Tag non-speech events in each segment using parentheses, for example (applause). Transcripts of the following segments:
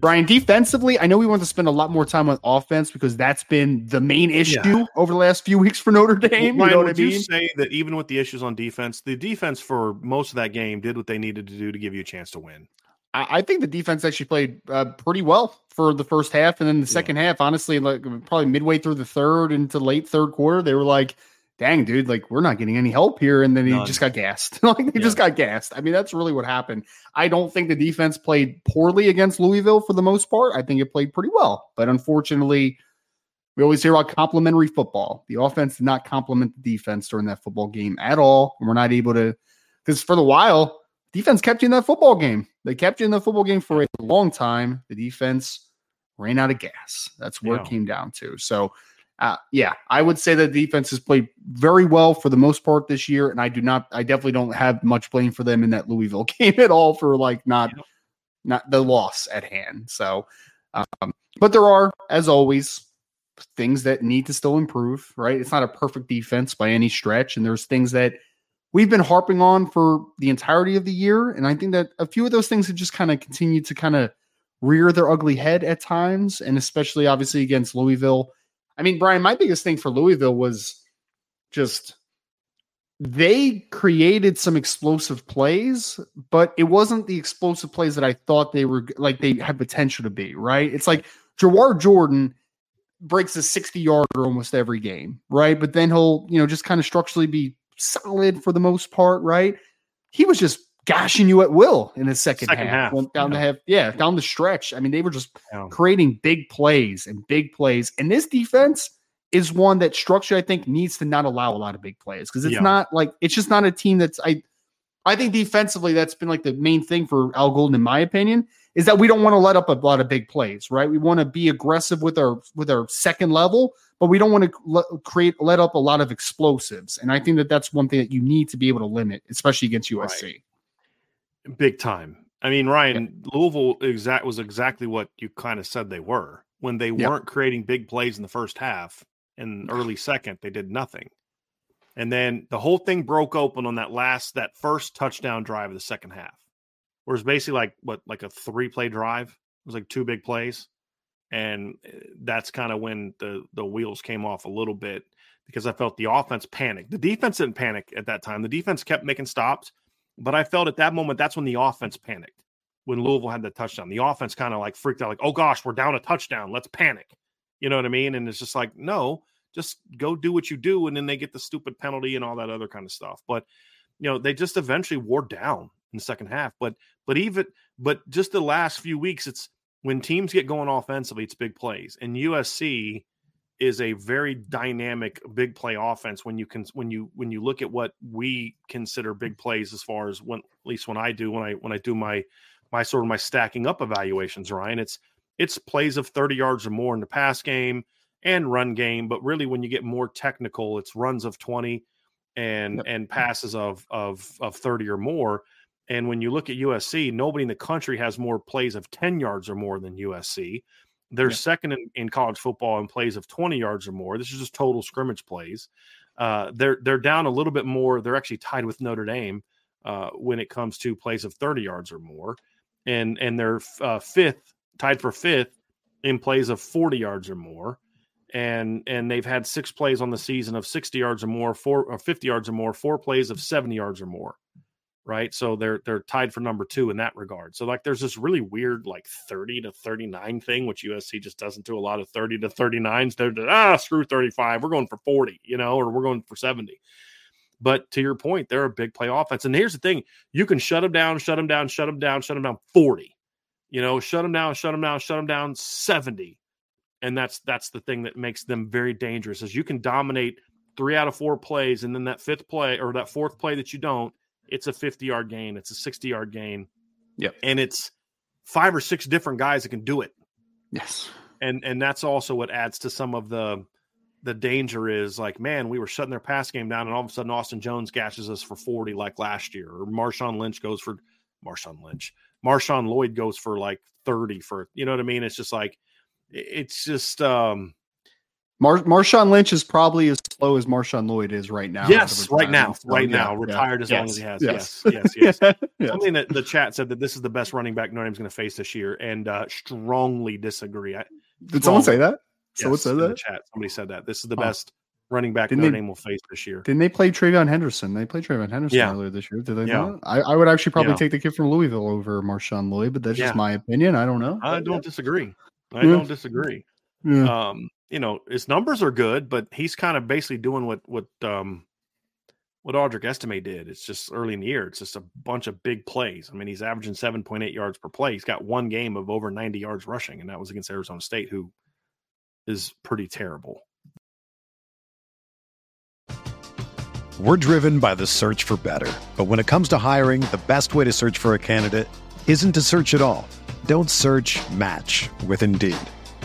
Brian, defensively, I know we want to spend a lot more time on offense because that's been the main issue yeah. over the last few weeks for Notre Dame. Well, you know would what I mean? you say that even with the issues on defense, the defense for most of that game did what they needed to do to give you a chance to win? I, I think the defense actually played uh, pretty well for the first half, and then the second yeah. half, honestly, like probably midway through the third into late third quarter, they were like, dang, dude, like we're not getting any help here. And then he None. just got gassed. (laughs) like he yeah. just got gassed. I mean, that's really what happened. I don't think the defense played poorly against Louisville for the most part. I think it played pretty well. But unfortunately, we always hear about complementary football. The offense did not complement the defense during that football game at all. And we're not able to, because for the while, defense kept you in that football game. They kept you in the football game for a long time. The defense ran out of gas. That's where yeah. it came down to. So, uh, yeah, I would say that defense has played very well for the most part this year, and I do not, I definitely don't have much blame for them in that Louisville (laughs) game at all for like not, yeah. not the loss at hand. So, um, but there are, as always, things that need to still improve. Right? It's not a perfect defense by any stretch, and there's things that we've been harping on for the entirety of the year, and I think that a few of those things have just kind of continued to kind of rear their ugly head at times, and especially obviously against Louisville I mean, Brian, my biggest thing for Louisville was just they created some explosive plays, but it wasn't the explosive plays that I thought they were like they had potential to be, right? It's like Jawhar Jordan breaks a 60 yarder almost every game, right? But then he'll, you know, just kind of structurally be solid for the most part, right? He was just gashing you at will in the second, second half, half. down yeah. the half, yeah, down the stretch. I mean, they were just yeah. creating big plays and big plays. And this defense is one that structure I think needs to not allow a lot of big plays because it's yeah. not like it's just not a team that's I I think defensively that's been like the main thing for Al Golden in my opinion is that we don't want to let up a lot of big plays, right? We want to be aggressive with our with our second level, but we don't want to let, create let up a lot of explosives. And I think that that's one thing that you need to be able to limit, especially against USC. Right. Big time. I mean, Ryan, yeah. Louisville exact was exactly what you kind of said they were when they yeah. weren't creating big plays in the first half and early second. They did nothing, and then the whole thing broke open on that last that first touchdown drive of the second half, where it's basically like what like a three play drive. It was like two big plays, and eh, that's kind of when the the wheels came off a little bit because I felt the offense panicked. The defense didn't panic at that time. The defense kept making stops but I felt at that moment that's when the offense panicked. When Louisville had the touchdown, the offense kind of like freaked out, like, "Oh gosh, we're down a touchdown. Let's panic." You know what I mean? And it's just like, no, just go do what you do, and then they get the stupid penalty and all that other kind of stuff. But you know, they just eventually wore down in the second half. But but even but just the last few weeks, it's when teams get going offensively, it's big plays. And USC is a very dynamic big play offense when you can when you when you look at what we consider big plays as far as when at least when I do when I when I do my my sort of my stacking up evaluations Ryan it's it's plays of 30 yards or more in the pass game and run game but really when you get more technical it's runs of 20 and yep. and passes of of of 30 or more And when you look at USC, nobody in the country has more plays of 10 yards or more than USC. They're yeah. second in, in, college football in plays of 20 yards or more. This is just total scrimmage plays. Uh, they're they're down a little bit more. They're actually tied with Notre Dame uh, when it comes to plays of 30 yards or more, and and they're uh, fifth, tied for fifth in plays of 40 yards or more. And and they've had six plays on the season of 60 yards or more, four or 50 yards or more, four plays of 70 yards or more right? So they're they're tied for number two in that regard. So like there's this really weird like 30 to 39 thing, which USC just doesn't do a lot of 30 to 39s. They're ah screw 35. We're going for 40, you know, or we're going for 70. But to your point, they're a big play offense. And here's the thing: you can shut them down, shut them down, shut them down, shut them down 40. You know, shut them down, shut them down, shut them down 70. And that's that's the thing that makes them very dangerous is you can dominate three out of four plays, and then that fifth play or that fourth play that you don't, it's a 50 yard gain, it's a 60 yard gain. Yep. And it's five or six different guys that can do it. Yes. And and that's also what adds to some of the the danger is like, man, we were shutting their pass game down, and all of a sudden Austin Jones gashes us for 40 like last year, or Marshawn Lynch goes for Marshawn Lynch. Marshawn Lloyd goes for like 30 for you know what I mean? It's just like it's just um Mar- Marshawn Lynch is probably as slow as Marshawn Lloyd is right now. Yes, right now, right yeah, now, retired yeah. as yes. long as he has. Yes, yes, yes. yes. (laughs) yes. Something that the chat said that this is the best running back Notre Dame's going to face this year, and uh, strongly disagree. I, Did someone say that? Someone said that. chat, somebody said that this is the oh. best running back didn't Notre they, Dame will face this year. Didn't they play TreVeyon Henderson? They played TreVeyon Henderson yeah. earlier this year. Did they? Yeah. Not? I, I would actually probably take the kid from Louisville over Marshawn Lloyd, but that's just my opinion. I don't know. I don't disagree. I don't disagree. Um, you know his numbers are good, but he's kind of basically doing what what um what Audric Estime did. It's just early in the year. It's just a bunch of big plays. I mean, he's averaging seven point eight yards per play. He's got one game of over ninety yards rushing, and that was against Arizona State, who is pretty terrible. We're driven by the search for better, but when it comes to hiring, the best way to search for a candidate isn't to search at all. Don't search. Match with Indeed.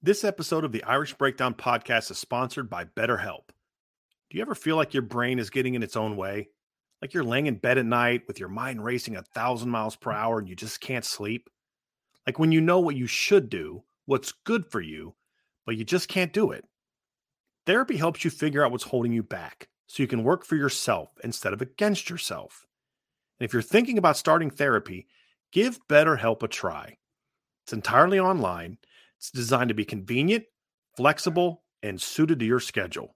This episode of the Irish Breakdown podcast is sponsored by BetterHelp. Do you ever feel like your brain is getting in its own way? Like you're laying in bed at night with your mind racing a thousand miles per hour and you just can't sleep? Like when you know what you should do, what's good for you, but you just can't do it? Therapy helps you figure out what's holding you back so you can work for yourself instead of against yourself. And if you're thinking about starting therapy, give BetterHelp a try. It's entirely online it's designed to be convenient, flexible, and suited to your schedule.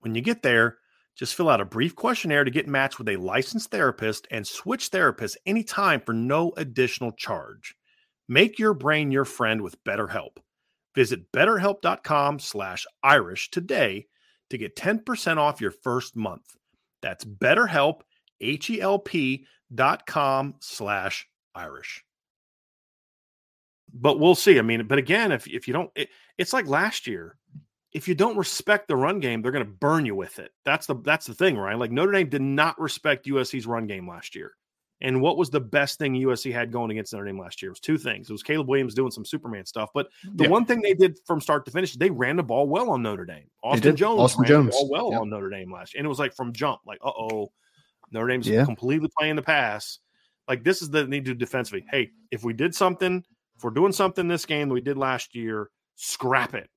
When you get there, just fill out a brief questionnaire to get matched with a licensed therapist and switch therapists anytime for no additional charge. Make your brain your friend with BetterHelp. Visit betterhelp.com slash Irish today to get 10% off your first month. That's betterhelp, H-E-L-P dot com slash Irish but we'll see. I mean, but again, if if you don't, it, it's like last year. If you don't respect the run game, they're going to burn you with it. That's the that's the thing, right? Like Notre Dame did not respect USC's run game last year. And what was the best thing USC had going against Notre Dame last year? It was two things. It was Caleb Williams doing some Superman stuff, but the yeah. one thing they did from start to finish, they ran the ball well on Notre Dame. Austin Jones Austin ran Jones. the ball well on Notre Dame last year, and it was like from jump, like uh oh, Notre Dame's yeah. completely playing the pass. Like this is the need to defensively. Hey, if we did something if we're doing something this game that we did last year, scrap it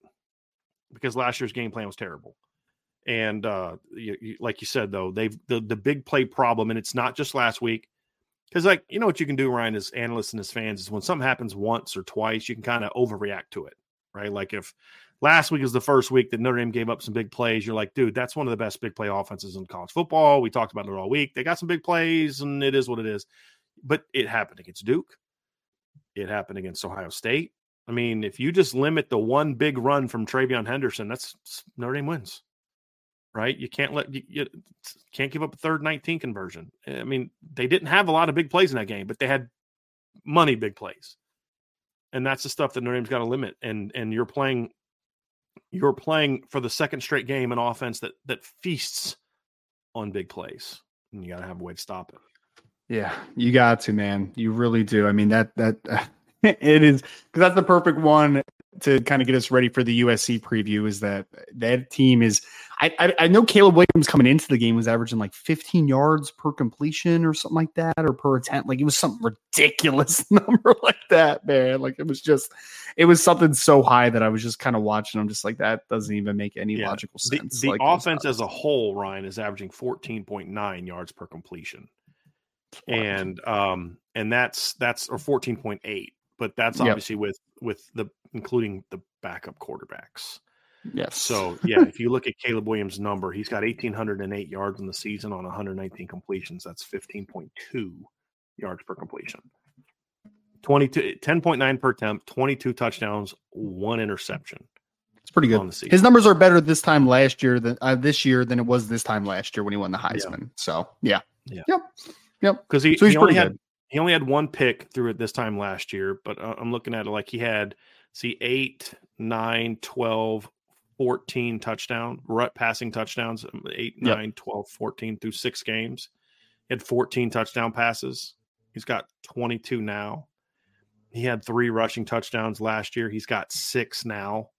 because last year's game plan was terrible. And uh, you, you, like you said, though, they've the, the big play problem, and it's not just last week. Because, like, you know what you can do, Ryan, as analysts and as fans, is when something happens once or twice, you can kind of overreact to it, right? Like, if last week is the first week that Notre Dame gave up some big plays, you're like, dude, that's one of the best big play offenses in college football. We talked about it all week. They got some big plays, and it is what it is. But it happened against Duke, it happened against Ohio State. I mean, if you just limit the one big run from TreVeyon Henderson, that's Notre Dame wins right? You can't let you, you, can't give up a third 19 conversion. Eh, I mean, they didn't have a lot of big plays in that game, but they had money big plays. And that's the stuff that Notre Dame's got to limit. And and you're playing you're playing for the second straight game an offense that that feasts on big plays. And you got to have a way to stop it. Yeah, you got to, man. You really do. I mean, that that uh, (laughs) it is because that's the perfect one to kind of get us ready for the USC preview. Is that that team is I, I, I know Caleb Williams coming into the game was averaging like 15 yards per completion or something like that, or per attempt. Like it was some ridiculous (laughs) number like that, man. Like it was just, it was something so high that I was just kind of watching. I'm just like that doesn't even make any yeah. logical sense. The, the like, offense as a whole, Ryan, is averaging 14.9 yards per completion, and um and that's that's or 14.8, but that's obviously yep. with with the including the backup quarterbacks. Yes. So yeah, if you look at Caleb Williams' number, he's got 1,808 yards in the season on 119 completions. That's 15.2 yards per completion. 22, 10.9 per attempt, 22 touchdowns, one interception. It's pretty good. on the season. His numbers are better this time last year than uh, this year than it was this time last year when he won the Heisman. Yeah. So yeah, yeah, yep, yep. Because he, so he's he only had he only had one pick through it this time last year, but uh, I'm looking at it like he had see 8, 9, 12, 14 touchdown, rut passing touchdowns, um, 8, yep. 9, 12, 14 through six games. He had 14 touchdown passes. He's got 22 now. He had three rushing touchdowns last year. He's got six now.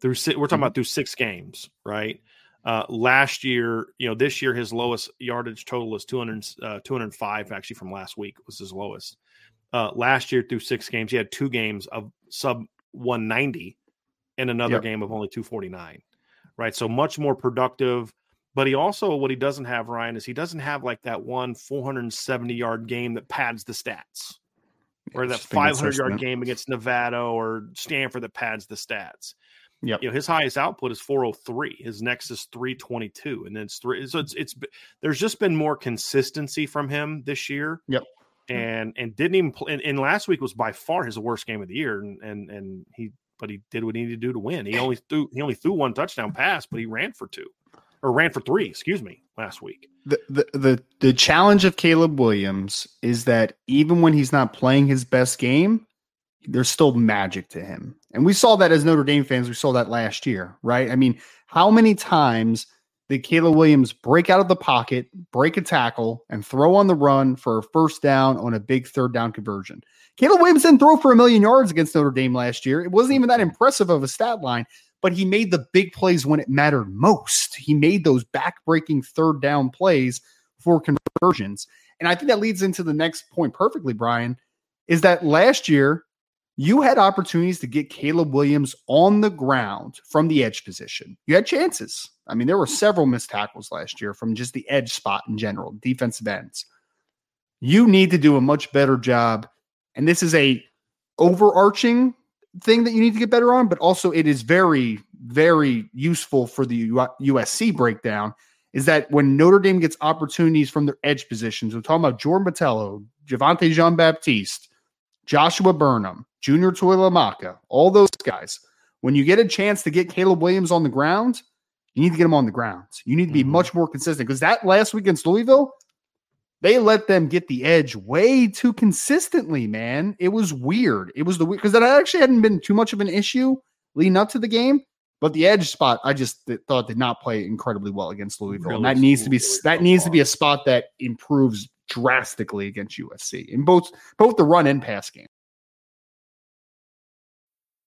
Through we we're talking mm-hmm. about through six games, right? Uh, last year, you know, this year his lowest yardage total is 200, uh, 205 actually from last week was his lowest. Uh, last year through six games, he had two games of sub 190 and another yep. game of only 249. Right. So much more productive. But he also, what he doesn't have, Ryan, is he doesn't have like that one 470 yard game that pads the stats, or that 500 yard game against Nevada or Stanford that pads the stats. Yep. You know, his highest output is 403. His next is 322. And then it's three. So it's, it's, there's just been more consistency from him this year. Yep. Hmm. And, and didn't even play. And, and last week was by far his worst game of the year. And, and, and he but he did what he needed to do to win. He only threw he only threw one touchdown pass, but he ran for two or ran for three, excuse me, last week. The, the the the challenge of Caleb Williams is that even when he's not playing his best game, there's still magic to him. And we saw that as Notre Dame fans, we saw that last year, right? I mean, how many times did Caleb Williams break out of the pocket, break a tackle, and throw on the run for a first down on a big third down conversion? Caleb Williams didn't throw for a million yards against Notre Dame last year. It wasn't even that mm-hmm. impressive of a stat line, but he made the big plays when it mattered most. He made those back-breaking third down plays for conversions. And I think that leads into the next point perfectly, Brian, is that last year you had opportunities to get Caleb Williams on the ground from the edge position. You had chances. I mean, there were hmm. several missed tackles last year from just the edge spot in general, defensive ends. You need to do a much better job and this is a overarching thing that you need to get better on, but also it is very, very useful for the USC breakdown. Is that when Notre Dame gets opportunities from their edge positions? We're talking about Jordan Botelho, Javontae Jean Baptiste, Joshua Burnham, Junior Tuihalamaka, all those guys. When you get a chance to get Caleb Williams on the ground, you need to get him on the ground. You need to be mm-hmm. much more consistent because that last week against Louisville, they let them get the edge way too consistently, man. It was weird. It was the because that actually hadn't been too much of an issue leading up to the game. But the edge spot, I just thought did not play incredibly well against Louisville, really and that needs to be that needs to be a spot that improves drastically against USC in both both the run and pass game.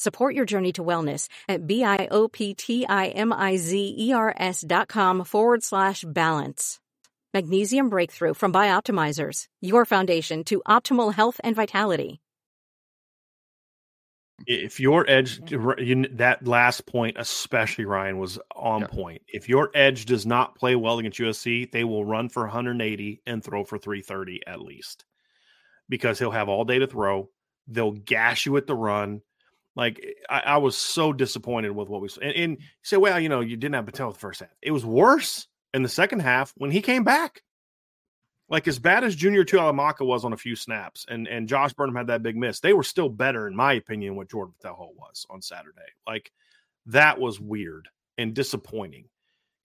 Support your journey to wellness at B-I-O-P-T-I-M-I-Z-E-R-S dot com forward slash balance. Magnesium Breakthrough from Bioptimizers, your foundation to optimal health and vitality. If your edge, that last point, especially Ryan, was on yeah. point. If your edge does not play well against USC, they will run for 180 and throw for 330 at least because he'll have all day to throw. They'll gash you at the run like eh, I, I, was so disappointed with what we saw. And, and you say, well, you know, you didn't have Botelho the first half. It was worse in the second half when he came back. Like as bad as Junior Tuihalamaka was on a few snaps, and and Josh Burnham had that big miss, they were still better, in my opinion, what Jordan Botelho was on Saturday. Like that was weird and disappointing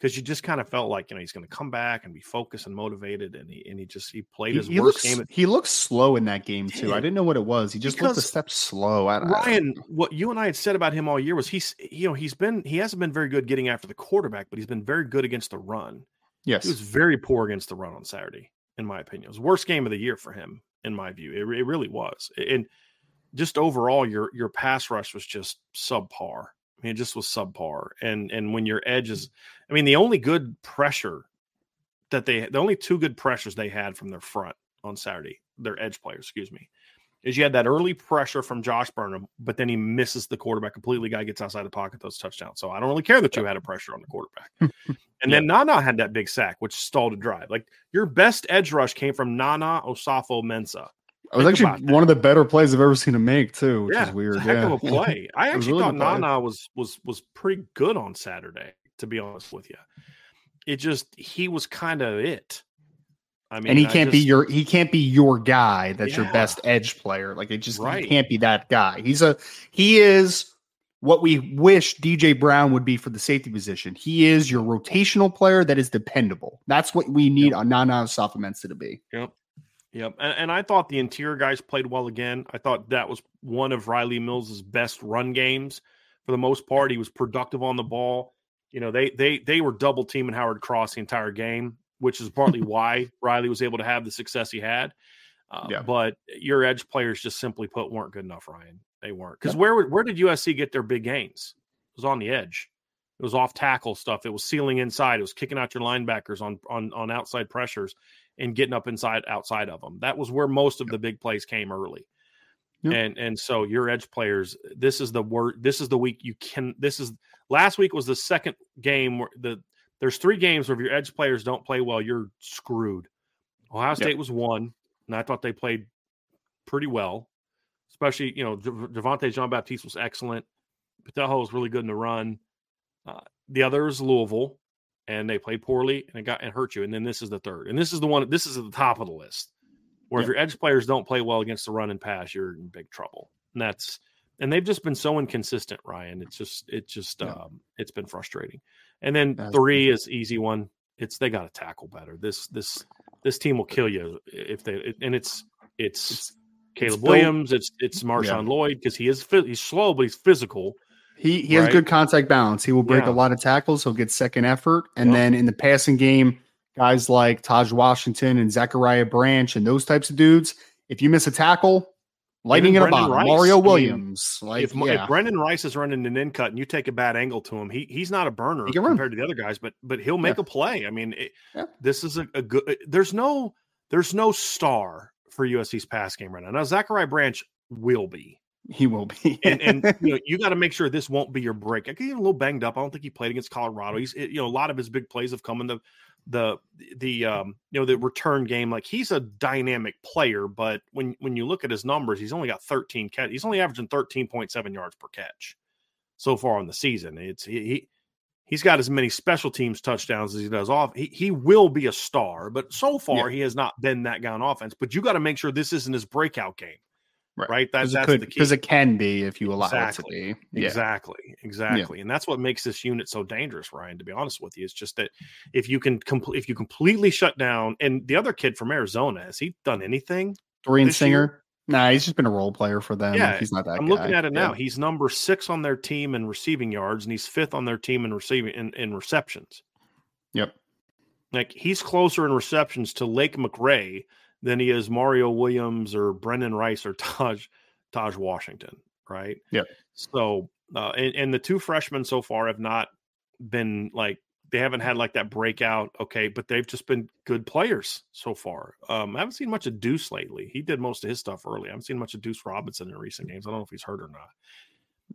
because you just kind of felt like you know he's going to come back and be focused and motivated, and he and he just he played his he, worst looks, game. He looks slow in that game too. I didn't know what it was. He just because looked a step slow. I, Ryan, I what you and I had said about him all year was he's you know he's been he hasn't been very good getting after the quarterback, but he's been very good against the run. Yes, he was very poor against the run on Saturday, in my opinion. It was worst game of the year for him, in my view. It, it really was, and just overall, your your pass rush was just subpar. I mean, it just was subpar. And and when your edge mm. is, I mean, the only good pressure that they, the only two good pressures they had from their front on Saturday, their edge players, excuse me, is you had that early pressure from Josh Burnham, but then he misses the quarterback completely. Guy gets outside the pocket, those touchdowns. So I don't really care that you had a pressure on the quarterback. (laughs) and then Nana had that big sack, which stalled a drive. Like your best edge rush came from Nana Osafo-Mensah. It was actually one of the better plays I've ever seen him make too, which yeah, is weird. heck yeah. of a play. (laughs) I actually really thought Nana was was was pretty good on Saturday, to be honest with you. It just he was kind of it. I mean, and he can't just, be your he can't be your guy. That's yeah. your best edge player. Like it just right. he can't be that guy. He's a he is what we wish DJ Brown would be for the safety position. He is your rotational player that is dependable. That's what we need yep. on Nana Osafo-Mensah to be. Yep. Yep. And, and, I thought the interior guys played well again. I thought that was one of Riley Mills' best run games for the most part. He was productive on the ball. You know, they they they were double teaming Howard Cross the entire game, which is partly (laughs) why Riley was able to have the success he had. Uh, yeah. But your edge players just simply put weren't good enough, Ryan. They weren't. Because yeah. where where did USC get their big gains? It was on the edge. It was off tackle stuff. It was sealing inside. It was kicking out your linebackers on on on outside pressures and getting up inside outside of them. That was where most of the big plays came early. Yep. And and so your edge players, this is the word. This is the week you can. This is last week was the second game where the there's three games where if your edge players don't play well, you're screwed. Ohio State yep. was one, and I thought they played pretty well. Especially, you know, Devontae Jean Baptiste was excellent. Botelho was really good in the run. Uh, the other is Louisville and they played poorly and it got and hurt you. And then this is the third. And this is the one this is at the top of the list. Where yep. if your edge players don't play well against the run and pass, you're in big trouble. And that's and they've just been so inconsistent, Ryan. It's just it's just yep. um it's been frustrating. And then that's three is easy one. It's they got to tackle better. This this this team will kill you if they and it's it's, it's Caleb it's Williams, it's it's Marshawn yeah. Lloyd because he is he's slow but he's physical he he has good contact balance. He will break yeah. a lot of tackles. He'll get second effort, and yep. then in the passing game, guys like Tahj Washington and Zachariah Branch and those types of dudes, if you miss a tackle, lightning in a bottle. Mario Williams. I mean, like if, yeah. if, Brenden Rice is running an in cut and you take a bad angle to him, he he's not a burner compared run. to the other guys, but but he'll make yeah. a play. I mean, it, yeah. this is a, a, good. Uh, there's no there's no star for USC's pass game right now. Now Zachariah Branch will be. He will be, (laughs) and, and you know you got to make sure this won't be your break. I get a little banged up. I don't think he played against Colorado. He's you know a lot of his big plays have come in the the the um you know the return game like he's a dynamic player but when when you look at his numbers he's only got 13 catch he's only averaging 13.7 yards per catch so far in the season it's he, he he's got as many special teams touchdowns as he does off he, he will be a star but so far yeah. he has not been that guy on offense but you got to make sure this isn't his breakout game Right. right? That, that's could, the key. Because it can be if you allow exactly. it to be. Yeah. Exactly. Exactly. Yeah. And that's what makes this unit so dangerous, Ryan, to be honest with you. It's just that if you can complete if you completely shut down and the other kid from Arizona, has he done anything? Dorian Singer? Year? Nah, he's just been a role player for them. Yeah, he's not that. I'm guy. looking at it now. Yeah. He's number six on their team in receiving yards, and he's fifth on their team in receiving in, in receptions. Yep. Like he's closer in receptions to Lake McRee than he is Mario Williams or Brenden Rice or (laughs) Tahj Tahj Washington, right? Yeah. So uh, and, and the two freshmen so far have not been like they haven't had like that breakout. Okay, but they've just been good players so far. Um, I haven't seen much of Duce lately. He did most of his stuff early. I haven't seen much of Duce Robinson in recent games. I don't know if he's hurt or not.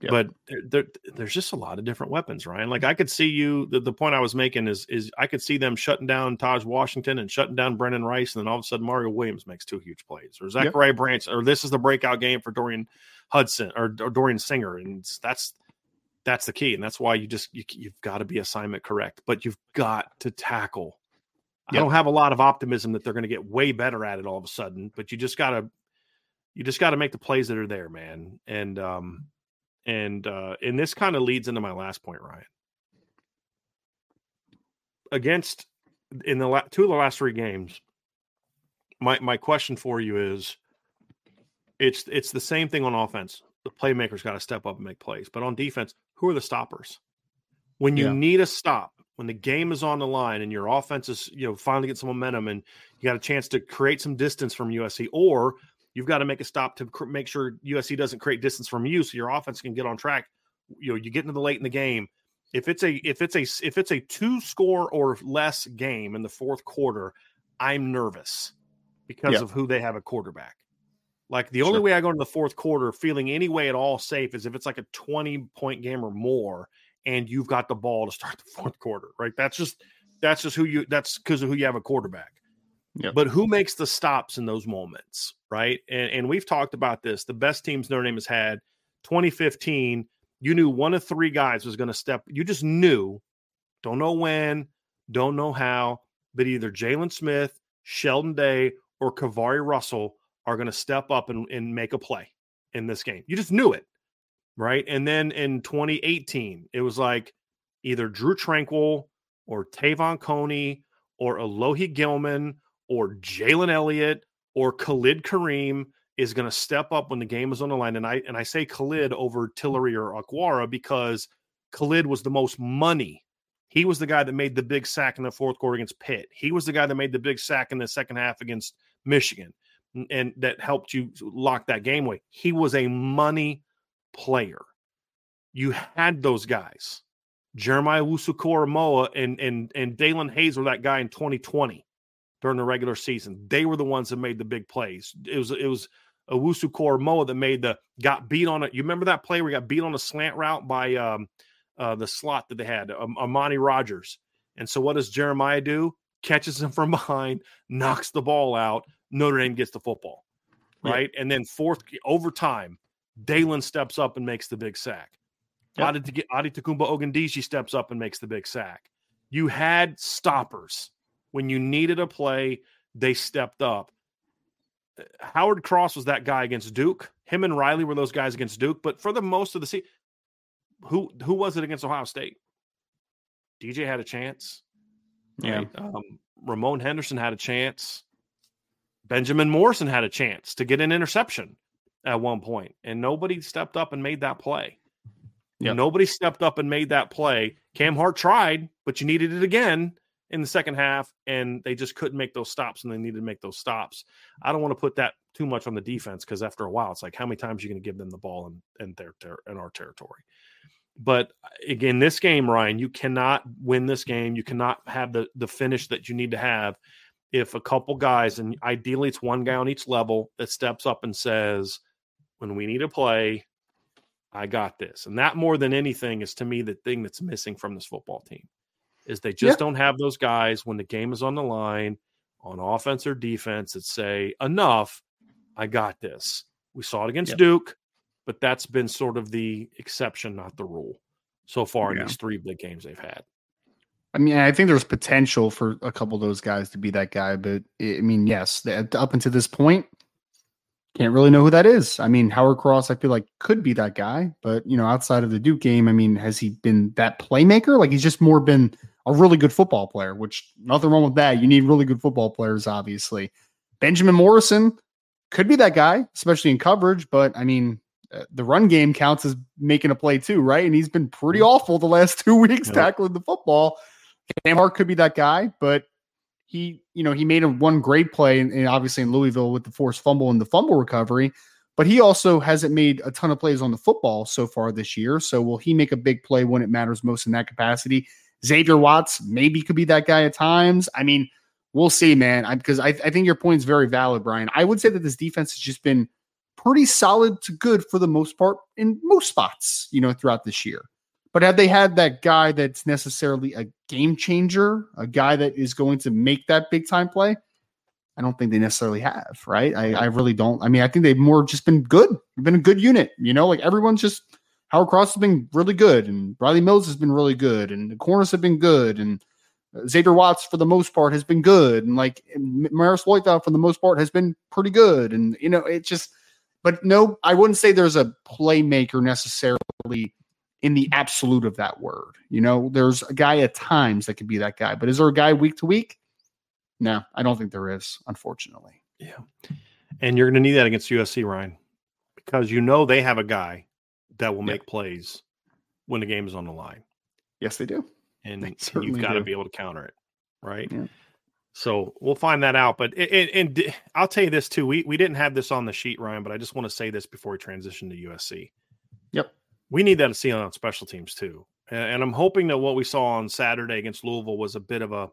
Yep. But there, there, there's just a lot of different weapons, Ryan. Like I could see you. The, the point I was making is is I could see them shutting down Tahj Washington and shutting down Brenden Rice, and then all of a sudden Mario Williams makes two huge plays, or Zachariah yep. Branch, or this is the breakout game for Dorian Hudson or, or Dorian Singer, and that's that's the key, and that's why you just you, have got to be assignment correct, but you've got to tackle. Yep. I don't have a lot of optimism that they're going to get way better at it all of a sudden, but you just got to you just got to make the plays that are there, man, and um and uh, and this kind of leads into my last point, Ryan. Against in the la- two of the last three games, my my question for you is, it's it's the same thing on offense. The playmakers got to step up and make plays, but on defense, who are the stoppers? When you yeah. need a stop, when the game is on the line and your offense is you know finally get some momentum and you got a chance to create some distance from USC, or You've got to make a stop to cr- make sure USC doesn't create distance from you, so your offense can get on track. You know, you get into the late in the game. If it's a if it's a if it's a two score or less game in the fourth quarter, I'm nervous because yep. of who they have a quarterback. Like the sure. only way I go into the fourth quarter feeling any way at all safe is if it's like a 20 point game or more and you've got the ball to start the fourth quarter, right? That's just that's just who you that's because of who you have a quarterback. Yep. But who makes the stops in those moments, right? And, and we've talked about this. The best teams Notre Dame has had 2015, you knew one of three guys was going to step. You just knew, don't know when, don't know how, but either Jaylon Smith, Sheldon Day, or KeiVarae Russell are going to step up and, and make a play in this game. You just knew it, right? And then in 2018, it was like either Drue Tranquill or Te'von Coney or Alohi Gilman or Jalen Elliott or Khalid Kareem is going to step up when the game is on the line. And I and I say Khalid over Tillery or Okwara because Khalid was the most money. He was the guy that made the big sack in the fourth quarter against Pitt. He was the guy that made the big sack in the second half against Michigan and that helped you lock that game away. He was a money player. You had those guys. Jeremiah Owusu-Koramoah and and and Daelin Hayes were that guy in 2020 during the regular season. They were the ones that made the big plays. It was it was Owusu-Koramoah that made the got beat on it. You remember that play where he got beat on a slant route by um, uh, the slot that they had, um, Amari Rodgers. And so what does Jeremiah do? Catches him from (laughs) behind, knocks the ball out. Notre Dame gets the football, right? Yeah. And then fourth overtime, Daelin steps up and makes the big sack. Yep. Adi, Adetokunbo Ogundeji steps up and makes the big sack. You had stoppers when you needed a play, they stepped up. Uh, Howard Cross was that guy against Duke. Him and Riley were those guys against Duke. But for the most of the season, who who was it against Ohio State? DJ had a chance. Yeah. Right? Um, Ramon Henderson had a chance. Benjamin Morrison had a chance to get an interception at one point, and nobody stepped up and made that play. Yep. Nobody stepped up and made that play. Cam Hart tried, but you needed it again in the second half, and they just couldn't make those stops, and they needed to make those stops. I don't want to put that too much on the defense because after a while, it's like how many times are you going to give them the ball in, in their ter- in our territory? But uh, again, this game, Ryan, you cannot win this game. You cannot have the the finish that you need to have if a couple guys, and ideally it's one guy on each level, that steps up and says, "When we need to play, I got this." And that more than anything is to me the thing that's missing from this football team is they just yeah. don't have those guys when the game is on the line on offense or defense that say, "Enough, I got this." We saw it against. Duke but that's been sort of the exception, not the rule, so far yeah. in these three big games they've had. I mean, I think there's potential for a couple of those guys to be that guy, but eh, I mean, yes, up until this point, can't really know who that is. I mean, Howard Cross, I feel like could be that guy, but you know, outside of the Duke game, I mean, has he been that playmaker? Like he's just more been a really good football player, which nothing wrong with that. You need really good football players, obviously. Benjamin Morrison could be that guy, especially in coverage, but I mean, uh, the run game counts as making a play too, right? And he's been pretty awful the last two (laughs) weeks yep. tackling the football. Cam Hart could be that guy, but he, you know, he made a one great play, and obviously in Louisville with the forced fumble and the fumble recovery. But he also hasn't made a ton of plays on the football so far this year. So will he make a big play when it matters most in that capacity? Xavier Watts maybe could be that guy at times. I mean, we'll see, man. Because I, I think your point is very valid, Brian. I would say that this defense has just been pretty solid to good for the most part in most spots, you know, throughout this year. But have they had that guy that's necessarily a game changer, a guy that is going to make that big time play? I don't think they necessarily have, right? I, I really don't. I mean, I think they've more just been good. They've been a good unit, you know, like everyone's just Howard Cross has been really good, and Riley Mills has been really good, and the corners have been good, and uh, Xavier Watts for the most part has been good, and like Marist Liufau for the most part has been pretty good, and you know, it just but no, I wouldn't say there's a playmaker necessarily in the absolute of that word. You know, there's a guy at times that could be that guy, but is there a guy week to week? No, I don't think there is, unfortunately. Yeah. And you're going to need that against USC, Ryan, because you know they have a guy that will make plays when the game is on the line. Yes, they do. And, (laughs) they and you've got to be able to counter it, right? Yeah. So we'll find that out. But and, and, I'll tell you this too. We we didn't have this on the sheet, Ryan, but I just want to say this before we transition to USC. Yep. We need that to see on special teams too. And, and I'm hoping that what we saw on Saturday against Louisville was a bit of a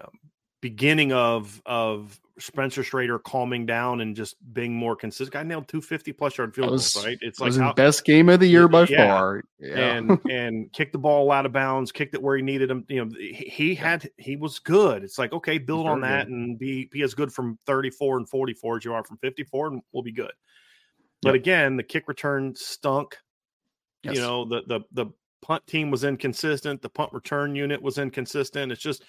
um, beginning of of Spencer Shrader calming down and just being more consistent. Guy nailed 250 plus yard field goals, right? It's like how, best game of the year by yeah. far. Yeah. And and kicked the ball out of bounds, kicked it where he needed him. You know, he, he had he was good. It's like okay, build on that good. and be be as good from 34 and 44 as you are from 54, and we'll be good. But yep. again, the kick return stunk. Yes. You know, the the the punt team was inconsistent. The punt return unit was inconsistent. It's just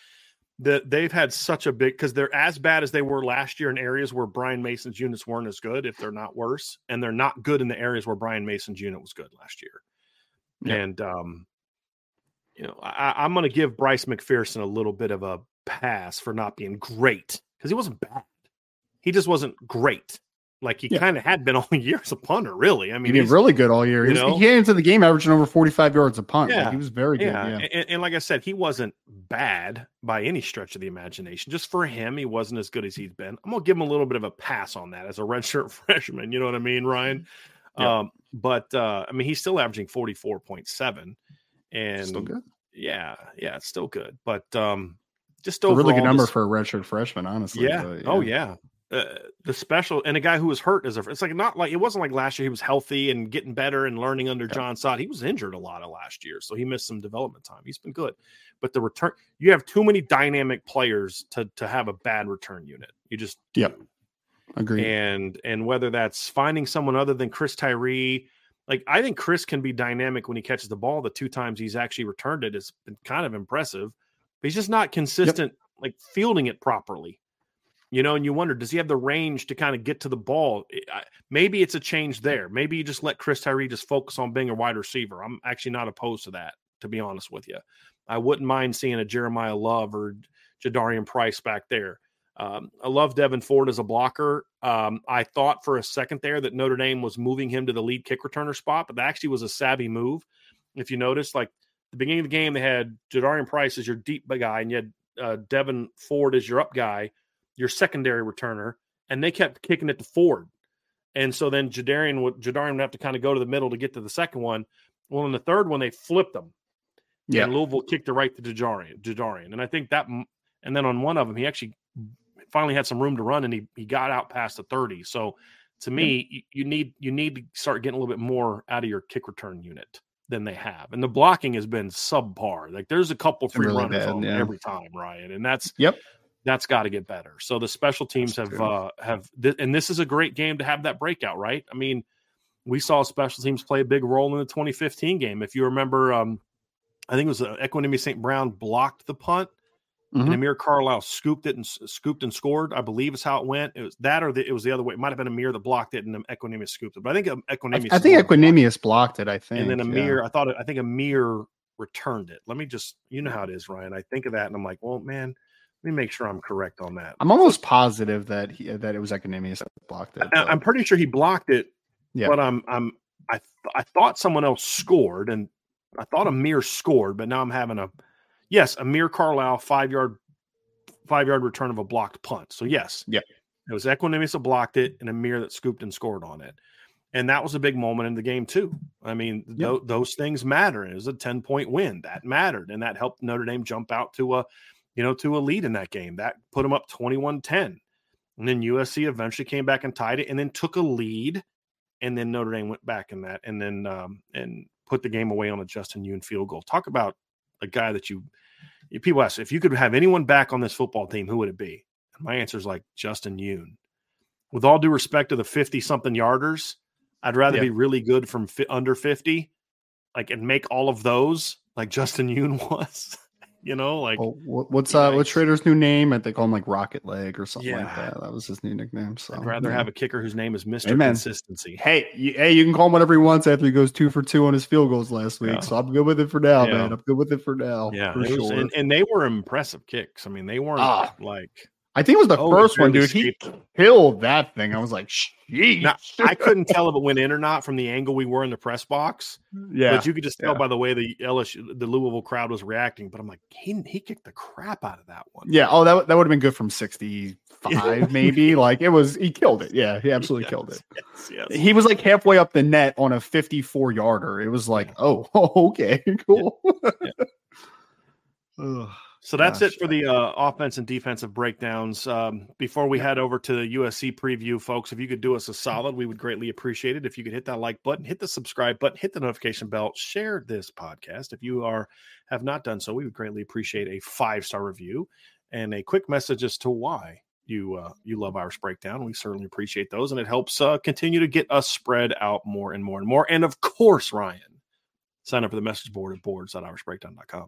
that they've had such a big because they're as bad as they were last year in areas where Brian Mason's units weren't as good, if they're not worse, and they're not good in the areas where Brian Mason's unit was good last year. Yeah. And um, you know, I, am going to give Bryce McPherson a little bit of a pass for not being great because he wasn't bad. He just wasn't great like he yeah. kind of had been (laughs) all year as a punter, really. I mean, he did really good all year. He, he came into the game averaging over 45 yards a punt. Yeah. Like he was very good. Yeah. yeah. And, and, like I said, he wasn't bad by any stretch of the imagination. Just for him, he wasn't as good as he's been. I'm going to give him a little bit of a pass on that as a (laughs) redshirt freshman. You know what I mean, Ryan? Yeah. Um, but uh, I mean, he's still averaging 44.7. And still good. Yeah. Yeah. It's still good. But um, just a really good number for a redshirt freshman, honestly. Yeah. But, yeah. Oh, yeah uh, the special and a guy who was hurt as a it's like not like it wasn't like last year he was healthy and getting better and learning under yeah. Jon Sot. He was injured a lot of last year, so he missed some development time. He's been good, but the return you have too many dynamic players to to have a bad return unit. You just yep agree. And and whether that's finding someone other than Chris Tyree, like I think Chris can be dynamic when he catches the ball. The two times he's actually returned it has been kind of impressive, but he's just not consistent. Yep. Like fielding it properly you know, and you wonder, does he have the range to kind of get to the ball? Maybe it's a change there. Maybe you just let Chris Tyree just focus on being a wide receiver. I'm actually not opposed to that, to be honest with you. I wouldn't mind seeing a Jeremiyah Love or Jadarian Price back there. Um, I love Devyn Ford as a blocker. Um, I thought for a second there that Notre Dame was moving him to the lead kick returner spot, but that actually was a savvy move. If you notice, like the beginning of the game, they had Jadarian Price as your deep guy, and you had uh, Devyn Ford as your up guy your secondary returner, and they kept kicking it to Ford. And so then Jadarian would Jadarian would have to kind of go to the middle to get to the second one. Well, in the third one, they flipped them. Yeah. And Louisville kicked it right to Jadarian. Jadarian. And I think that and then on one of them, he actually finally had some room to run and he, he got out past the 30. So to me, you, you need you need to start getting a little bit more out of your kick return unit than they have. And the blocking has been subpar. Like there's a couple free really runners bad, on yeah. every time, Ryan. And that's yep. That's got to get better. So the special teams that's have uh have th- and this is a great game to have that breakout, right? I mean, we saw special teams play a big role in the 2015 game. If you remember, um, I think it was uh, Equanimeous St. Brown blocked the punt Mm-hmm. And Amir Carlisle scooped it and scooped and scored. I believe is how it went. It was that, or the, it was the other way. It might have been Amir that blocked it, and Equanimeous scooped it. But I think Equanimeous. I, I think Equanimeous blocked it. I think, and then Amir. Yeah. I thought. I think Amir returned it. Let me just. You know how it is, Ryan. I think of that, and I'm like, well, man. Let me make sure I'm correct on that. I'm almost positive that he, that it was Equanimeous that blocked it. I, I'm pretty sure he blocked it. Yeah. But I'm I'm I th- I thought someone else scored, and I thought Amir scored, but now I'm having a yes, Amir Carlisle five yard five yard return of a blocked punt. So yes, yeah, it was Equanimeous that blocked it and Amir that scooped and scored on it. And that was a big moment in the game too. I mean, th- those things matter. It was a 10 point win. That mattered. And that helped Notre Dame jump out to a, you know, to a lead in that game. That put them up 21-10. And then USC eventually came back and tied it and then took a lead. And then Notre Dame went back in that and then um and put the game away on a Justin Yoon field goal. Talk about a guy that you people ask if you could have anyone back on this football team, who would it be? And my answer is like Justin Yoon. With all due respect to the 50 something yarders, I'd rather yeah. be really good from fi- under 50, like, and make all of those like Justin Yoon (laughs) was. You know, like what's uh, what's Shrader's new name? I think call him like Rocket Leg or something yeah. like that. That was his new nickname. So I'd rather yeah. have a kicker whose name is Mister Consistency. Hey, you, hey, you can call him whatever he wants after he goes two for two on his field goals last week. Yeah. So I'm good with it for now, man. I'm good with it for now. Yeah, for sure. and, and, they were impressive kicks. I mean, they weren't ah. like I think it was the oh, first one, dude. He killed that thing. I was like, sheesh. Now, I couldn't tell if it went in or not from the angle we were in the press box. Yeah. But you could just tell yeah. by the way the LSU, the Louisville crowd was reacting. But I'm like, he, he kicked the crap out of that one. Yeah. Oh, that, that would have been good from (laughs) 65, maybe. like it was, he killed it. Yeah. He absolutely yes, killed it. Yes, yes. He was like halfway up the net on a 54 yarder. It was like, oh, (laughs) okay, cool. Yeah. (laughs) So that's Gosh. it for the uh, offense and defensive breakdowns. Um, before we head over to the USC preview, folks, if you could do us a (laughs) solid, we would greatly appreciate it. If you could hit that like button, hit the subscribe button, hit the notification bell, share this podcast. If you are have not done so, we would greatly appreciate a five star review and a quick message as to why you uh, you love Irish Breakdown. We certainly appreciate those, and it helps uh, continue to get us spread out more and more and more. And of course, Ryan, sign up for the message board at boards.irishbreakdown.com.